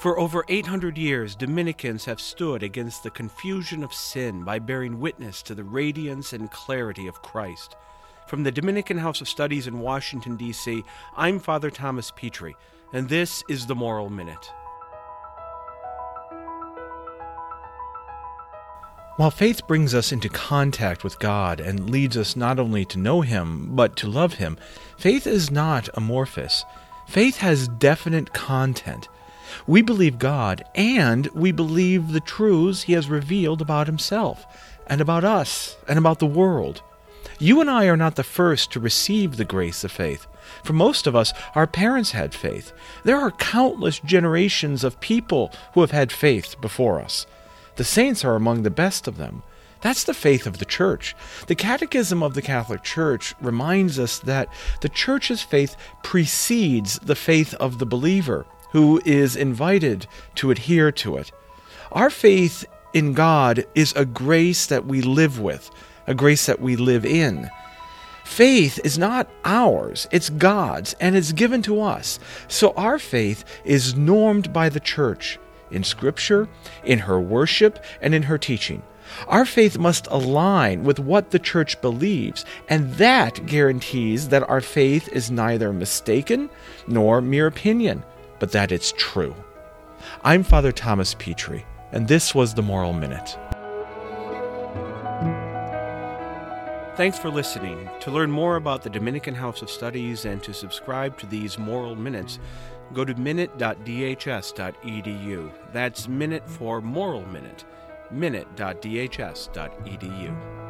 For over 800 years, Dominicans have stood against the confusion of sin by bearing witness to the radiance and clarity of Christ. From the Dominican House of Studies in Washington, D.C., I'm Father Thomas Petri, and this is the Moral Minute. While faith brings us into contact with God and leads us not only to know Him, but to love Him, faith is not amorphous. Faith has definite content. We believe God, and we believe the truths He has revealed about Himself, and about us, and about the world. You and I are not the first to receive the grace of faith. For most of us, our parents had faith. There are countless generations of people who have had faith before us. The saints are among the best of them. That's the faith of the Church. The Catechism of the Catholic Church reminds us that the Church's faith precedes the faith of the believer who is invited to adhere to it. Our faith in God is a grace that we live with, a grace that we live in. Faith is not ours, it's God's, and it's given to us. So our faith is normed by the church in Scripture, in her worship, and in her teaching. Our faith must align with what the church believes, and that guarantees that our faith is neither mistaken nor mere opinion but that it's true. I'm Father Thomas Petri, and this was the Moral Minute. Thanks for listening. To learn more about the Dominican House of Studies and to subscribe to these Moral Minutes, go to minute.dhs.edu. That's minute for Moral Minute, minute.dhs.edu.